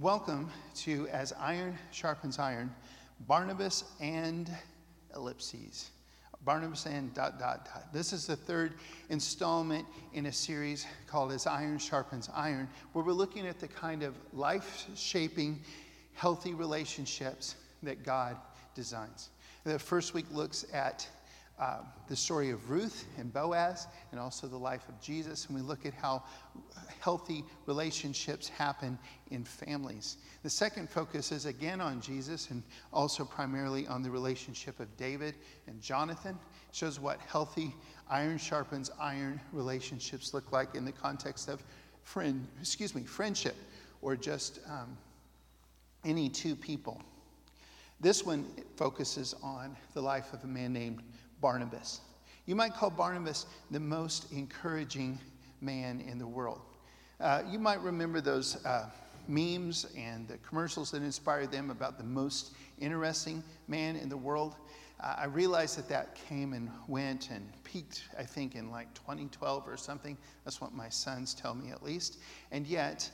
Welcome to As Iron Sharpens Iron, Barnabas and Ellipses. Barnabas and dot, dot, dot. This is the third installment in a series called As Iron Sharpens Iron, where we're looking at the kind of life shaping, healthy relationships that God designs. The first week looks at uh, the story of Ruth and Boaz, and also the life of Jesus. And we look at how healthy relationships happen in families. The second focus is again on Jesus and also primarily on the relationship of David and Jonathan. It shows what healthy iron sharpens iron relationships look like in the context of friend, excuse me, friendship or just um, any two people. This one focuses on the life of a man named Barnabas. You might call Barnabas the most encouraging man in the world. Uh, you might remember those uh, memes and the commercials that inspired them about the most interesting man in the world. Uh, I realized that that came and went and peaked, I think, in like 2012 or something. That's what my sons tell me, at least. And yet,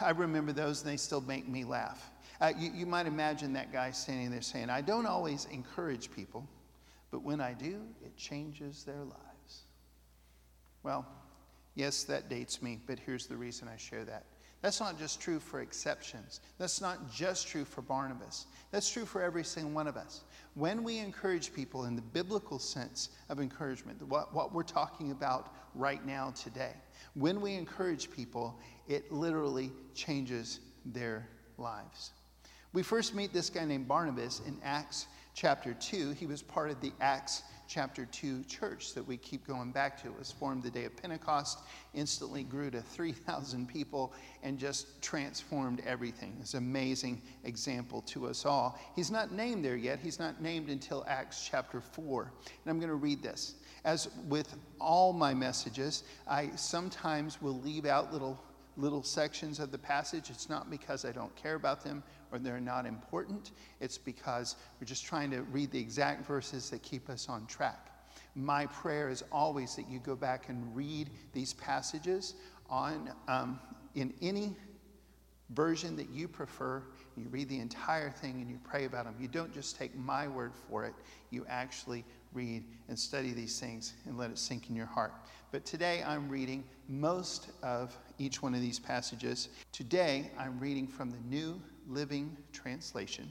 I remember those and they still make me laugh. Uh, you, you might imagine that guy standing there saying, I don't always encourage people. But when I do, it changes their lives. Well, yes, that dates me, but here's the reason I share that. That's not just true for exceptions. That's not just true for Barnabas. That's true for every single one of us. When we encourage people in the biblical sense of encouragement, what, what we're talking about right now today, when we encourage people, it literally changes their lives. We first meet this guy named Barnabas in Acts chapter 2. He was part of the Acts chapter 2 church that we keep going back to. It was formed the day of Pentecost, instantly grew to 3,000 people, and just transformed everything. It's an amazing example to us all. He's not named there yet. He's not named until Acts chapter 4. And I'm going to read this. As with all my messages, I sometimes will leave out little little sections of the passage. It's not because I don't care about them or they're not important. It's because we're just trying to read the exact verses that keep us on track. My prayer is always that you go back and read these passages on um, in any version that you prefer. You read the entire thing and you pray about them. You don't just take my word for it. You actually read and study these things and let it sink in your heart. But today I'm reading most of each one of these passages. Today I'm reading from the New Living Translation.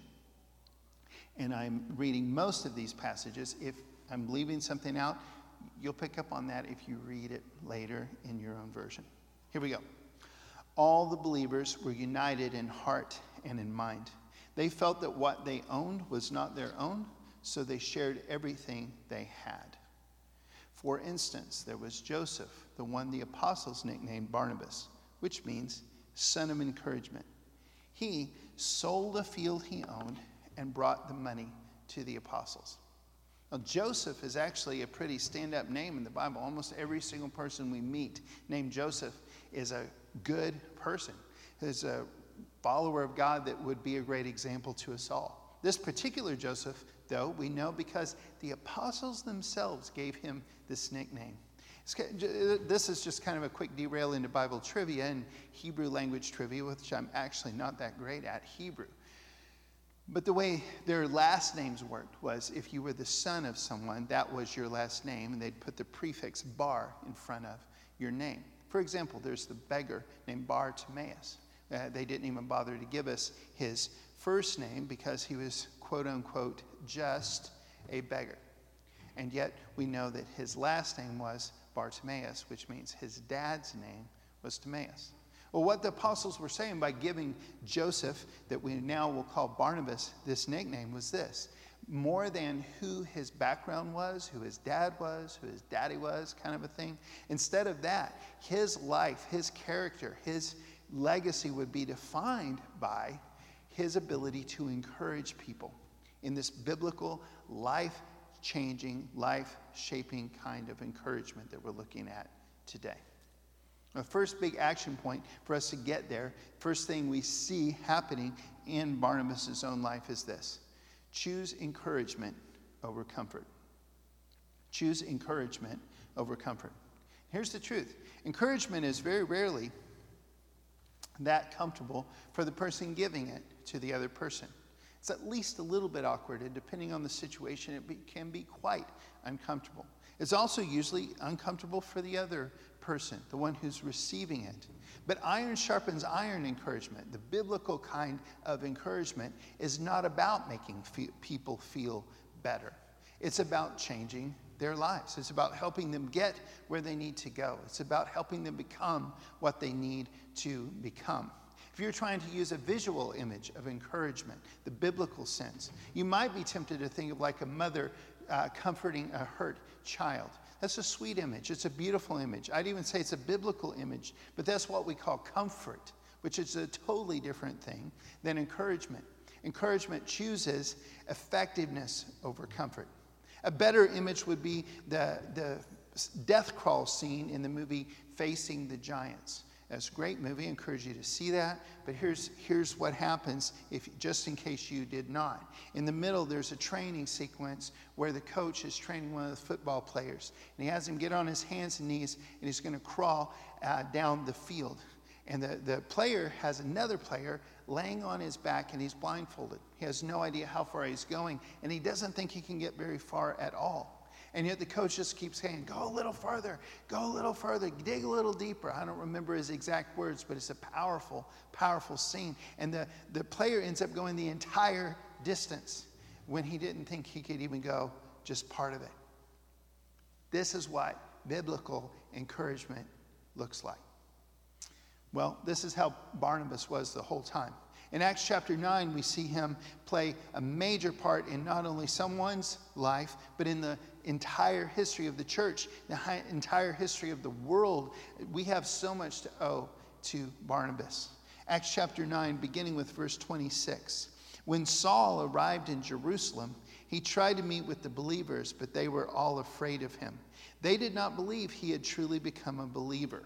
And I'm reading most of these passages. If I'm leaving something out, you'll pick up on that if you read it later in your own version. Here we go. All the believers were united in heart and in mind. They felt that what they owned was not their own, so they shared everything they had. For instance, there was Joseph, the one the apostles nicknamed Barnabas, which means son of encouragement. He sold a field he owned and brought the money to the apostles. Now, Joseph is actually a pretty stand up name in the Bible. Almost every single person we meet named Joseph is a good person, is a follower of God that would be a great example to us all. This particular Joseph, though, we know because the apostles themselves gave him this nickname. Uh, this is just kind of a quick derail into Bible trivia and Hebrew language trivia, which I'm actually not that great at Hebrew. But the way their last names worked was if you were the son of someone, that was your last name, and they'd put the prefix bar in front of your name. For example, there's the beggar named Bartimaeus. Uh, they didn't even bother to give us his first name because he was, quote unquote, just a beggar. And yet we know that his last name was Bartimaeus, which means his dad's name was Timaeus. Well, what the apostles were saying by giving Joseph, that we now will call Barnabas, this nickname was this more than who his background was, who his dad was, who his daddy was, kind of a thing. Instead of that, his life, his character, his legacy would be defined by his ability to encourage people in this biblical life changing, life shaping kind of encouragement that we're looking at today. The first big action point for us to get there, first thing we see happening in Barnabas' own life is this choose encouragement over comfort. Choose encouragement over comfort. Here's the truth encouragement is very rarely that comfortable for the person giving it to the other person. It's at least a little bit awkward, and depending on the situation, it be, can be quite uncomfortable. It's also usually uncomfortable for the other person, the one who's receiving it. But iron sharpens iron encouragement. The biblical kind of encouragement is not about making fe- people feel better, it's about changing their lives. It's about helping them get where they need to go, it's about helping them become what they need to become. If you're trying to use a visual image of encouragement, the biblical sense, you might be tempted to think of like a mother uh, comforting a hurt child. That's a sweet image. It's a beautiful image. I'd even say it's a biblical image, but that's what we call comfort, which is a totally different thing than encouragement. Encouragement chooses effectiveness over comfort. A better image would be the, the death crawl scene in the movie Facing the Giants. That's a great movie. I encourage you to see that. But here's, here's what happens if just in case you did not. In the middle, there's a training sequence where the coach is training one of the football players. And he has him get on his hands and knees, and he's going to crawl uh, down the field. And the, the player has another player laying on his back, and he's blindfolded. He has no idea how far he's going, and he doesn't think he can get very far at all. And yet the coach just keeps saying, go a little further, go a little further, dig a little deeper. I don't remember his exact words, but it's a powerful, powerful scene. And the, the player ends up going the entire distance when he didn't think he could even go just part of it. This is what biblical encouragement looks like. Well, this is how Barnabas was the whole time. In Acts chapter 9, we see him play a major part in not only someone's life, but in the entire history of the church, the entire history of the world. We have so much to owe to Barnabas. Acts chapter 9, beginning with verse 26. When Saul arrived in Jerusalem, he tried to meet with the believers, but they were all afraid of him. They did not believe he had truly become a believer.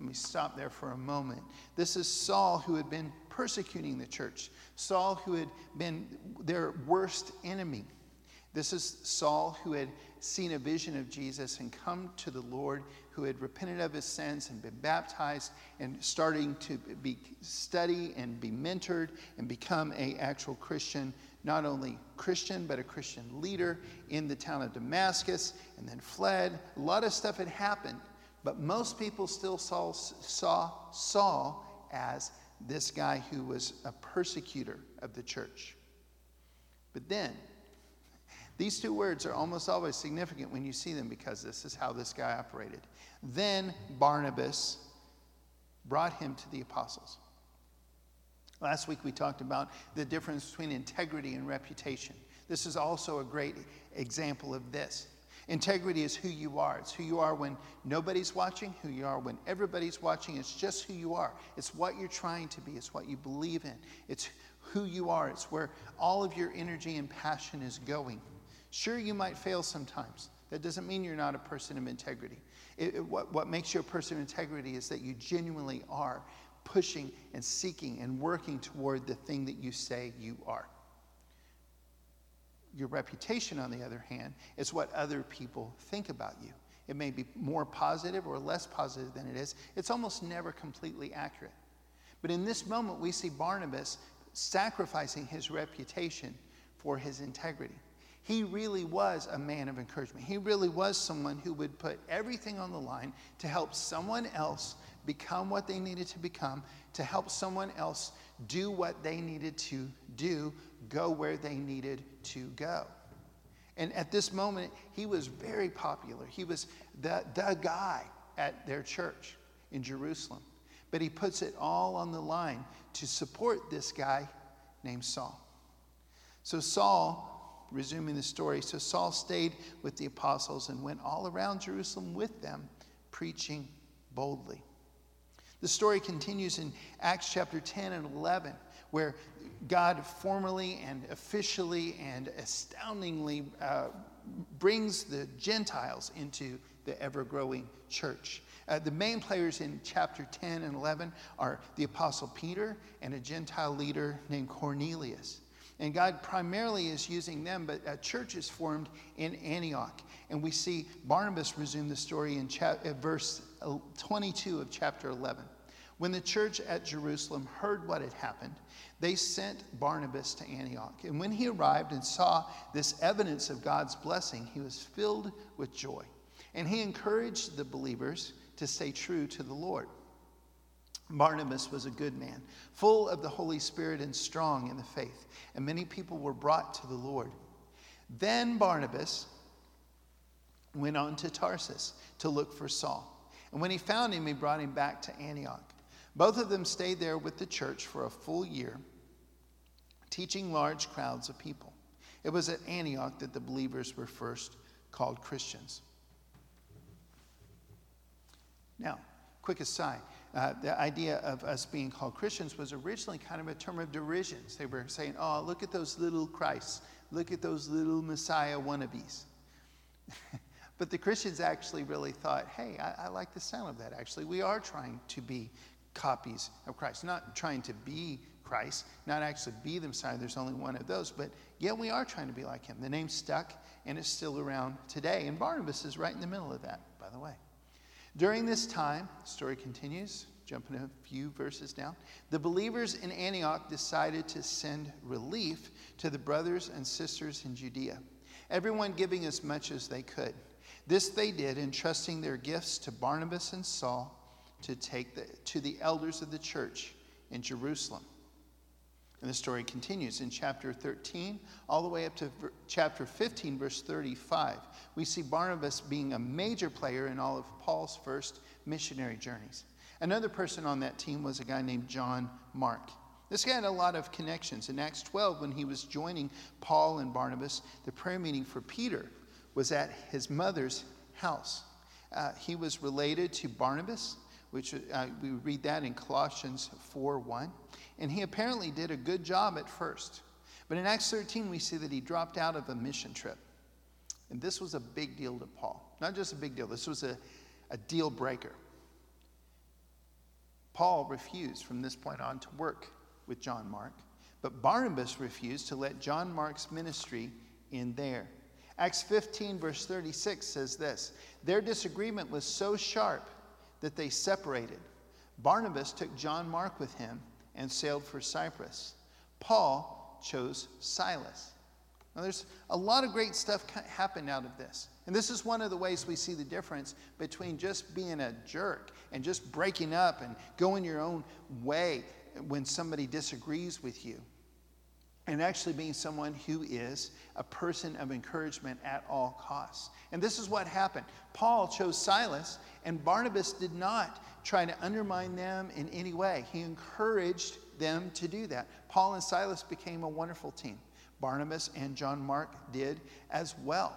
Let me stop there for a moment. This is Saul who had been persecuting the church, Saul who had been their worst enemy. This is Saul who had seen a vision of Jesus and come to the Lord, who had repented of his sins and been baptized and starting to be study and be mentored and become a actual Christian, not only Christian but a Christian leader in the town of Damascus and then fled. A lot of stuff had happened, but most people still saw, saw Saul as this guy who was a persecutor of the church. But then, these two words are almost always significant when you see them because this is how this guy operated. Then Barnabas brought him to the apostles. Last week we talked about the difference between integrity and reputation. This is also a great example of this. Integrity is who you are. It's who you are when nobody's watching, who you are when everybody's watching. It's just who you are. It's what you're trying to be, it's what you believe in. It's who you are. It's where all of your energy and passion is going. Sure, you might fail sometimes. That doesn't mean you're not a person of integrity. It, it, what, what makes you a person of integrity is that you genuinely are pushing and seeking and working toward the thing that you say you are. Your reputation, on the other hand, is what other people think about you. It may be more positive or less positive than it is. It's almost never completely accurate. But in this moment, we see Barnabas sacrificing his reputation for his integrity. He really was a man of encouragement. He really was someone who would put everything on the line to help someone else become what they needed to become, to help someone else do what they needed to do, go where they needed to go. And at this moment, he was very popular. He was the, the guy at their church in Jerusalem. But he puts it all on the line to support this guy named Saul. So, Saul, resuming the story, so Saul stayed with the apostles and went all around Jerusalem with them, preaching boldly. The story continues in Acts chapter 10 and 11, where God formally and officially and astoundingly uh, brings the Gentiles into the ever growing church. Uh, the main players in chapter 10 and 11 are the Apostle Peter and a Gentile leader named Cornelius. And God primarily is using them, but a church is formed in Antioch. And we see Barnabas resume the story in cha- uh, verse 22 of chapter 11. When the church at Jerusalem heard what had happened, they sent Barnabas to Antioch. And when he arrived and saw this evidence of God's blessing, he was filled with joy. And he encouraged the believers to stay true to the Lord. Barnabas was a good man, full of the Holy Spirit and strong in the faith, and many people were brought to the Lord. Then Barnabas went on to Tarsus to look for Saul. And when he found him, he brought him back to Antioch. Both of them stayed there with the church for a full year, teaching large crowds of people. It was at Antioch that the believers were first called Christians. Now, quick aside uh, the idea of us being called Christians was originally kind of a term of derision. They were saying, oh, look at those little Christs, look at those little Messiah wannabes. but the Christians actually really thought, hey, I, I like the sound of that, actually. We are trying to be copies of Christ, not trying to be Christ, not actually be the Messiah. There's only one of those, but yet we are trying to be like him. The name stuck and it's still around today. And Barnabas is right in the middle of that, by the way. During this time, story continues, jumping a few verses down. The believers in Antioch decided to send relief to the brothers and sisters in Judea, everyone giving as much as they could. This they did, entrusting their gifts to Barnabas and Saul to take the, to the elders of the church in Jerusalem. And the story continues in chapter 13, all the way up to ver- chapter 15, verse 35. We see Barnabas being a major player in all of Paul's first missionary journeys. Another person on that team was a guy named John Mark. This guy had a lot of connections. In Acts 12, when he was joining Paul and Barnabas, the prayer meeting for Peter was at his mother's house. Uh, he was related to Barnabas, which uh, we read that in Colossians 4 1. And he apparently did a good job at first. But in Acts 13, we see that he dropped out of a mission trip. And this was a big deal to Paul. Not just a big deal, this was a, a deal breaker. Paul refused from this point on to work with John Mark, but Barnabas refused to let John Mark's ministry in there. Acts 15, verse 36 says this Their disagreement was so sharp that they separated. Barnabas took John Mark with him and sailed for Cyprus. Paul chose Silas. Now, there's a lot of great stuff happened out of this. And this is one of the ways we see the difference between just being a jerk and just breaking up and going your own way when somebody disagrees with you, and actually being someone who is a person of encouragement at all costs. And this is what happened. Paul chose Silas, and Barnabas did not try to undermine them in any way. He encouraged them to do that. Paul and Silas became a wonderful team. Barnabas and John Mark did as well.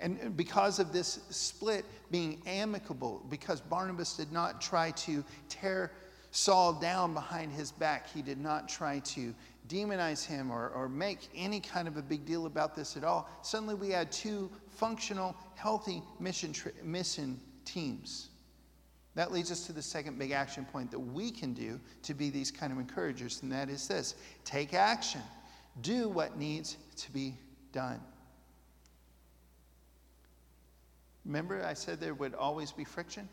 And because of this split being amicable, because Barnabas did not try to tear Saul down behind his back, he did not try to demonize him or, or make any kind of a big deal about this at all. Suddenly we had two functional, healthy mission, mission teams. That leads us to the second big action point that we can do to be these kind of encouragers, and that is this take action, do what needs to be done. Remember, I said there would always be friction?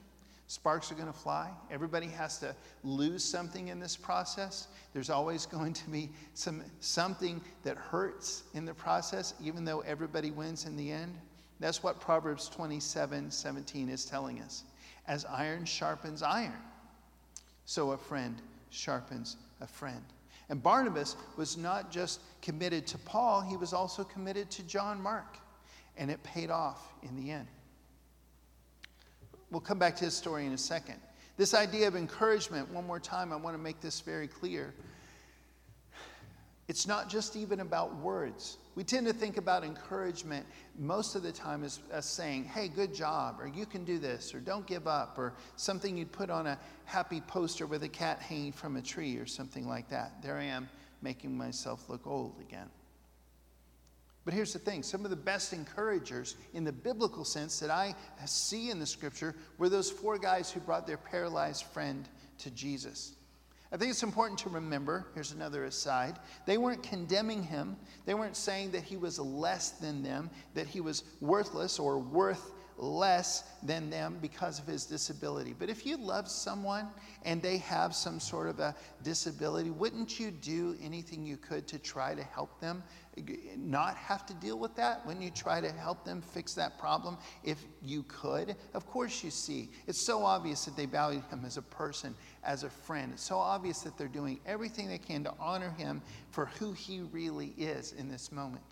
Sparks are going to fly. Everybody has to lose something in this process. There's always going to be some, something that hurts in the process, even though everybody wins in the end. That's what Proverbs 27 17 is telling us. As iron sharpens iron, so a friend sharpens a friend. And Barnabas was not just committed to Paul, he was also committed to John Mark. And it paid off in the end. We'll come back to his story in a second. This idea of encouragement, one more time, I want to make this very clear. It's not just even about words. We tend to think about encouragement most of the time as, as saying, hey, good job, or you can do this, or don't give up, or something you'd put on a happy poster with a cat hanging from a tree, or something like that. There I am making myself look old again. But here's the thing some of the best encouragers in the biblical sense that I see in the scripture were those four guys who brought their paralyzed friend to Jesus. I think it's important to remember here's another aside they weren't condemning him, they weren't saying that he was less than them, that he was worthless or worth less than them because of his disability. But if you love someone and they have some sort of a disability, wouldn't you do anything you could to try to help them not have to deal with that? Wouldn't you try to help them fix that problem if you could? Of course, you see. It's so obvious that they value him as a person, as a friend. It's so obvious that they're doing everything they can to honor him for who he really is in this moment.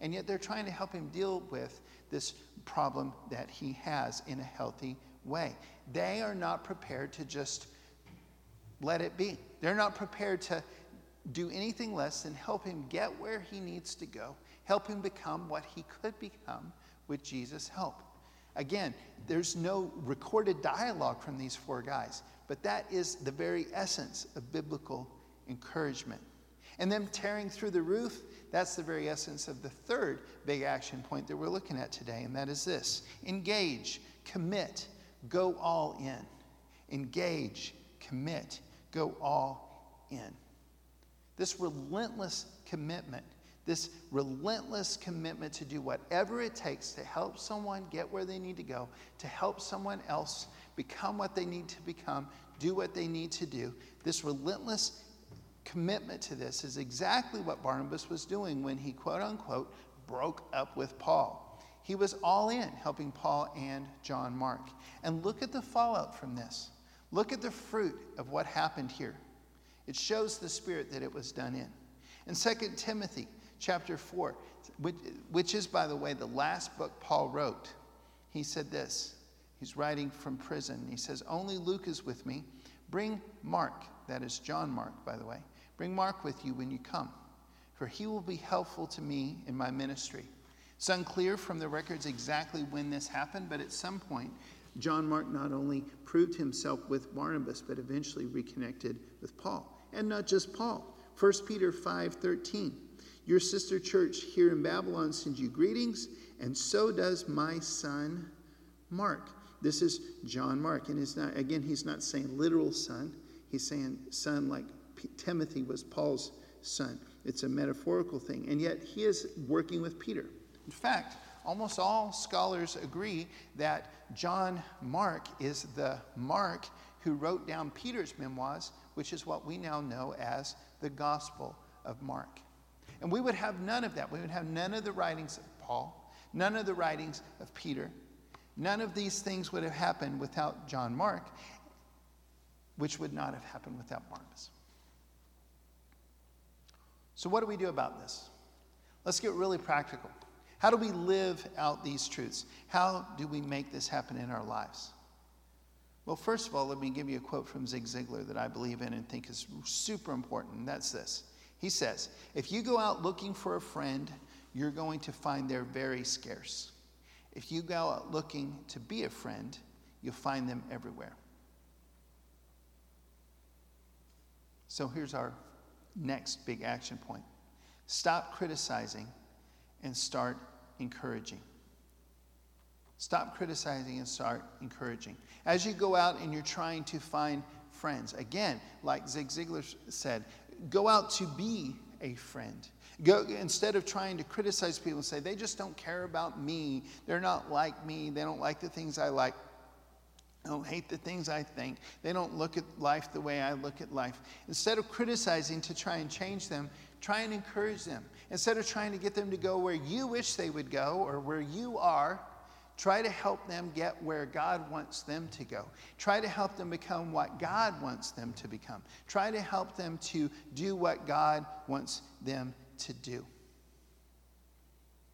And yet they're trying to help him deal with this problem that he has in a healthy way. They are not prepared to just let it be. They're not prepared to do anything less than help him get where he needs to go, help him become what he could become with Jesus' help. Again, there's no recorded dialogue from these four guys, but that is the very essence of biblical encouragement. And them tearing through the roof, that's the very essence of the third big action point that we're looking at today, and that is this engage, commit, go all in. Engage, commit, go all in. This relentless commitment, this relentless commitment to do whatever it takes to help someone get where they need to go, to help someone else become what they need to become, do what they need to do. This relentless commitment to this is exactly what Barnabas was doing when he, quote unquote, broke up with Paul. He was all in helping Paul and John Mark. And look at the fallout from this. Look at the fruit of what happened here. It shows the spirit that it was done in. In 2 Timothy chapter 4, which, which is, by the way, the last book Paul wrote, he said this. He's writing from prison. He says, Only Luke is with me. Bring Mark, that is John Mark, by the way. Bring Mark with you when you come, for he will be helpful to me in my ministry. It's unclear from the records exactly when this happened, but at some point, John Mark not only proved himself with Barnabas, but eventually reconnected with Paul. And not just Paul. 1 Peter 5:13. Your sister church here in Babylon sends you greetings, and so does my son Mark. This is John Mark, and he's not again, he's not saying literal son. He's saying son like P- Timothy was Paul's son. It's a metaphorical thing, and yet he is working with Peter. In fact, almost all scholars agree that John Mark is the Mark who wrote down Peter's memoirs, which is what we now know as the Gospel of Mark. And we would have none of that. We would have none of the writings of Paul, none of the writings of Peter. None of these things would have happened without John Mark, which would not have happened without Barnabas. So, what do we do about this? Let's get really practical. How do we live out these truths? How do we make this happen in our lives? Well, first of all, let me give you a quote from Zig Ziglar that I believe in and think is super important. And that's this He says, If you go out looking for a friend, you're going to find they're very scarce. If you go out looking to be a friend, you'll find them everywhere. So here's our next big action point stop criticizing and start encouraging. Stop criticizing and start encouraging. As you go out and you're trying to find friends, again, like Zig Ziglar said, go out to be a friend. Go, instead of trying to criticize people and say, they just don't care about me, they're not like me, they don't like the things I like, don't hate the things I think, they don't look at life the way I look at life. Instead of criticizing to try and change them, try and encourage them. Instead of trying to get them to go where you wish they would go or where you are, Try to help them get where God wants them to go. Try to help them become what God wants them to become. Try to help them to do what God wants them to do.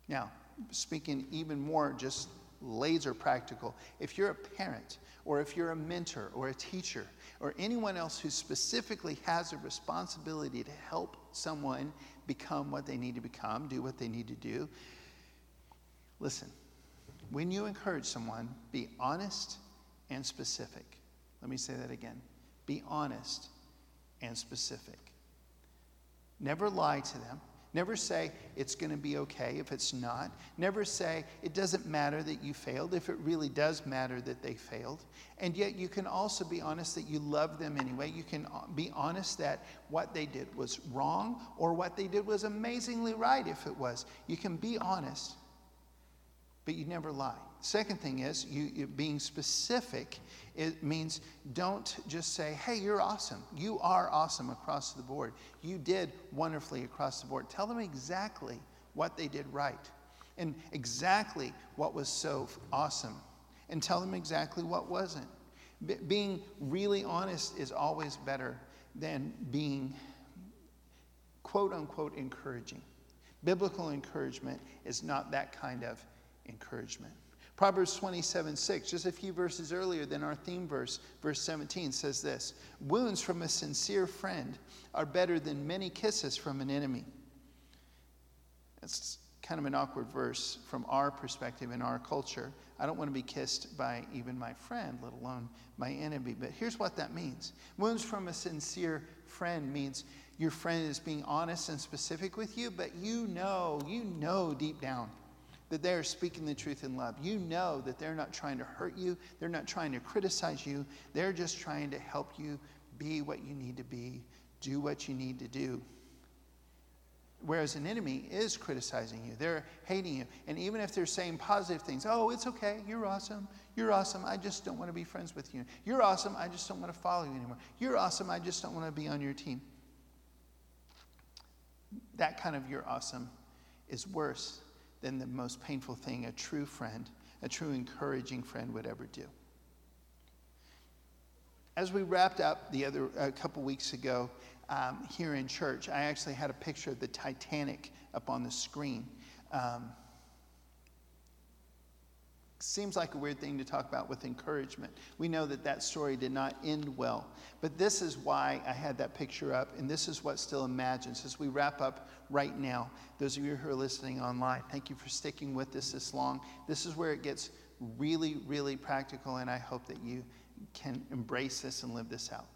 Now, speaking even more just laser practical, if you're a parent or if you're a mentor or a teacher or anyone else who specifically has a responsibility to help someone become what they need to become, do what they need to do, listen when you encourage someone, be honest and specific. Let me say that again. Be honest and specific. Never lie to them. Never say it's going to be okay if it's not. Never say it doesn't matter that you failed if it really does matter that they failed. And yet you can also be honest that you love them anyway. You can uh, be honest that what they did was wrong or what they did was amazingly right if it was. You can be honest but you never lie. Second thing is, you, you, being specific, it means don't just say, hey, you're awesome. You are awesome across the board. You did wonderfully across the board. Tell them exactly what they did right and exactly what was so awesome, and tell them exactly what wasn't. B- being really honest is always better than being quote unquote encouraging. Biblical encouragement is not that kind of encouragement. Proverbs 27 6, just a few verses earlier than our theme verse, verse 17 says this Wounds from a sincere friend are better than many kisses from an enemy. That's kind of an awkward verse from our perspective in our culture. I don't want to be kissed by even my friend, let alone my enemy. But here's what that means Wounds from a sincere friend means your friend is being honest and specific with you, but you know, you know deep down that they are speaking the truth in love. You know that they're not trying to hurt you, they're not trying to criticize you, they're just trying to help you be what you need to be, do what you need to do. Whereas an enemy is criticizing you, they're hating you. And even if they're saying positive things, oh, it's okay, you're awesome, you're awesome, I just don't want to be friends with you. You're awesome, I just don't want to follow you anymore. You're awesome, I just don't want to be on your team. That kind of you're awesome is worse than the most painful thing a true friend, a true encouraging friend would ever do. As we wrapped up the other a couple weeks ago, um, here in church, I actually had a picture of the Titanic up on the screen. Um, seems like a weird thing to talk about with encouragement. We know that that story did not end well. But this is why I had that picture up, and this is what still imagines. As we wrap up right now, those of you who are listening online, thank you for sticking with us this long. This is where it gets really, really practical, and I hope that you can embrace this and live this out.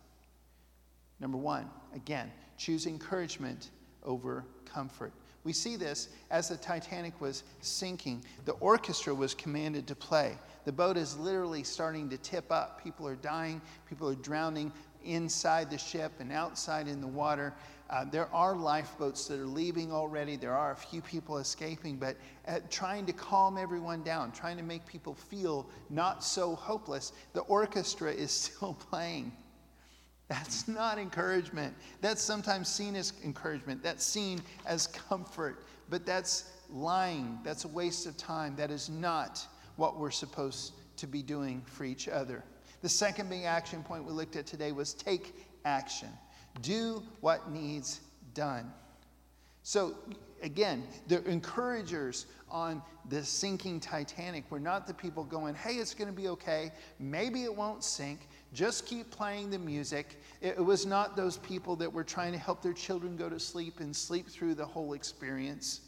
Number one, again, choose encouragement over comfort. We see this as the Titanic was sinking. The orchestra was commanded to play. The boat is literally starting to tip up. People are dying, people are drowning inside the ship and outside in the water. Uh, there are lifeboats that are leaving already. There are a few people escaping, but uh, trying to calm everyone down, trying to make people feel not so hopeless, the orchestra is still playing. That's not encouragement. That's sometimes seen as encouragement. That's seen as comfort. But that's lying. That's a waste of time. That is not what we're supposed to be doing for each other. The second big action point we looked at today was take action. Do what needs done. So, again, the encouragers on the sinking Titanic were not the people going, hey, it's going to be okay. Maybe it won't sink. Just keep playing the music. It was not those people that were trying to help their children go to sleep and sleep through the whole experience.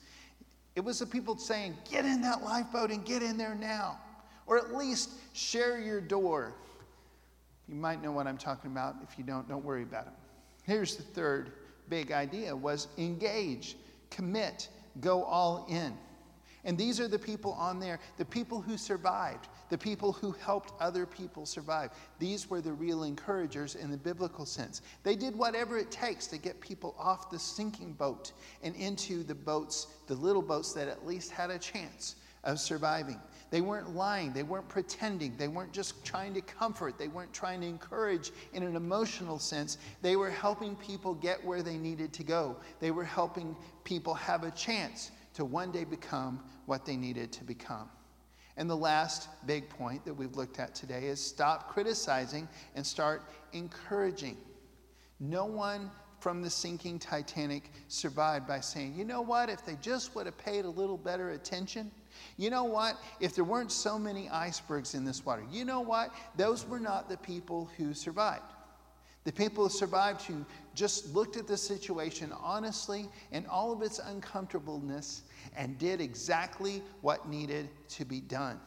It was the people saying, Get in that lifeboat and get in there now. Or at least share your door. You might know what I'm talking about. If you don't, don't worry about it. Here's the third big idea was engage, commit, go all in. And these are the people on there, the people who survived, the people who helped other people survive. These were the real encouragers in the biblical sense. They did whatever it takes to get people off the sinking boat and into the boats, the little boats that at least had a chance of surviving. They weren't lying, they weren't pretending, they weren't just trying to comfort, they weren't trying to encourage in an emotional sense. They were helping people get where they needed to go, they were helping people have a chance to one day become what they needed to become. And the last big point that we've looked at today is stop criticizing and start encouraging. No one from the sinking Titanic survived by saying, you know what, if they just would have paid a little better attention, you know what, if there weren't so many icebergs in this water, you know what, those were not the people who survived. The people who survived who just looked at the situation honestly and all of its uncomfortableness and did exactly what needed to be done.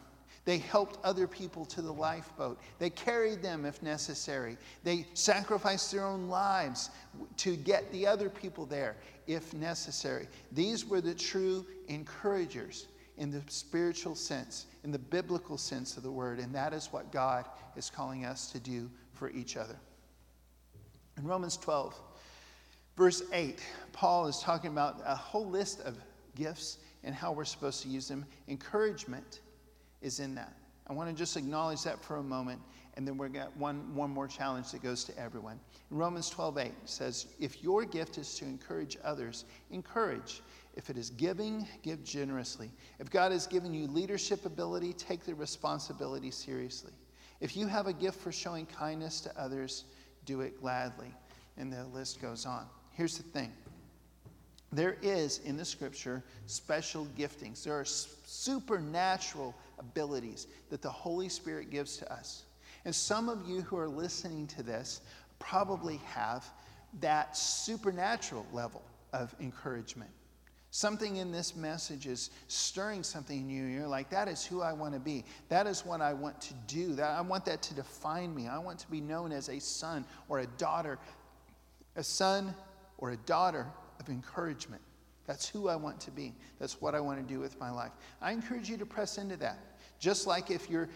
They helped other people to the lifeboat. They carried them if necessary. They sacrificed their own lives to get the other people there if necessary. These were the true encouragers in the spiritual sense, in the biblical sense of the word, and that is what God is calling us to do for each other. In Romans 12, verse 8, Paul is talking about a whole list of gifts and how we're supposed to use them. Encouragement is in that. I want to just acknowledge that for a moment, and then we've got one, one more challenge that goes to everyone. In Romans 12 8 says, If your gift is to encourage others, encourage. If it is giving, give generously. If God has given you leadership ability, take the responsibility seriously. If you have a gift for showing kindness to others, do it gladly. And the list goes on. Here's the thing there is in the scripture special giftings, there are supernatural abilities that the Holy Spirit gives to us. And some of you who are listening to this probably have that supernatural level of encouragement. Something in this message is stirring something in you. You're like, that is who I want to be. That is what I want to do. That, I want that to define me. I want to be known as a son or a daughter, a son or a daughter of encouragement. That's who I want to be. That's what I want to do with my life. I encourage you to press into that. Just like if you're,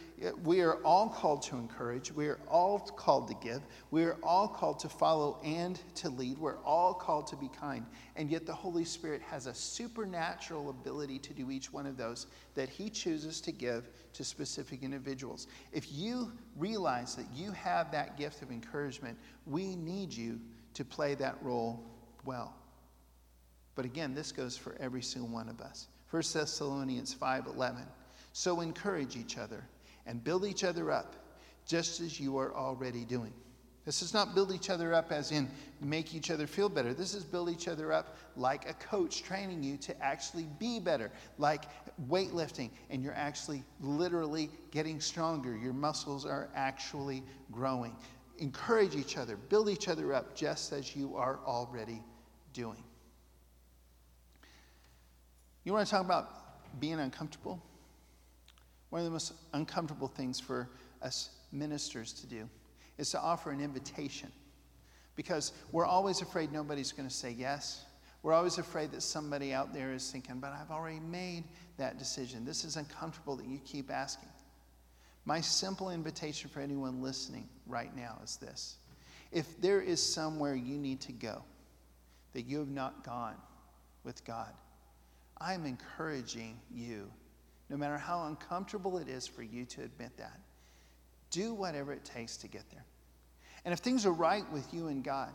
we are all called to encourage, we are all called to give, we are all called to follow and to lead, we're all called to be kind. And yet the Holy Spirit has a supernatural ability to do each one of those that He chooses to give to specific individuals. If you realize that you have that gift of encouragement, we need you to play that role well. But again, this goes for every single one of us. 1 Thessalonians 5 11. So encourage each other and build each other up, just as you are already doing. This is not build each other up as in make each other feel better. This is build each other up like a coach training you to actually be better, like weightlifting, and you're actually literally getting stronger. Your muscles are actually growing. Encourage each other, build each other up just as you are already doing. You want to talk about being uncomfortable? One of the most uncomfortable things for us ministers to do is to offer an invitation because we're always afraid nobody's going to say yes. We're always afraid that somebody out there is thinking, but I've already made that decision. This is uncomfortable that you keep asking. My simple invitation for anyone listening right now is this if there is somewhere you need to go that you have not gone with God, I'm encouraging you no matter how uncomfortable it is for you to admit that. Do whatever it takes to get there. And if things are right with you and God,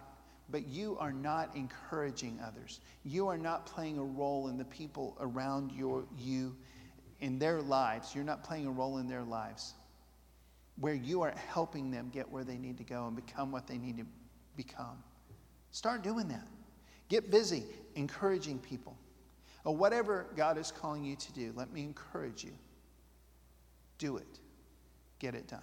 but you are not encouraging others, you are not playing a role in the people around your, you in their lives, you're not playing a role in their lives where you are helping them get where they need to go and become what they need to become. Start doing that. Get busy encouraging people. Or whatever God is calling you to do, let me encourage you. Do it. Get it done.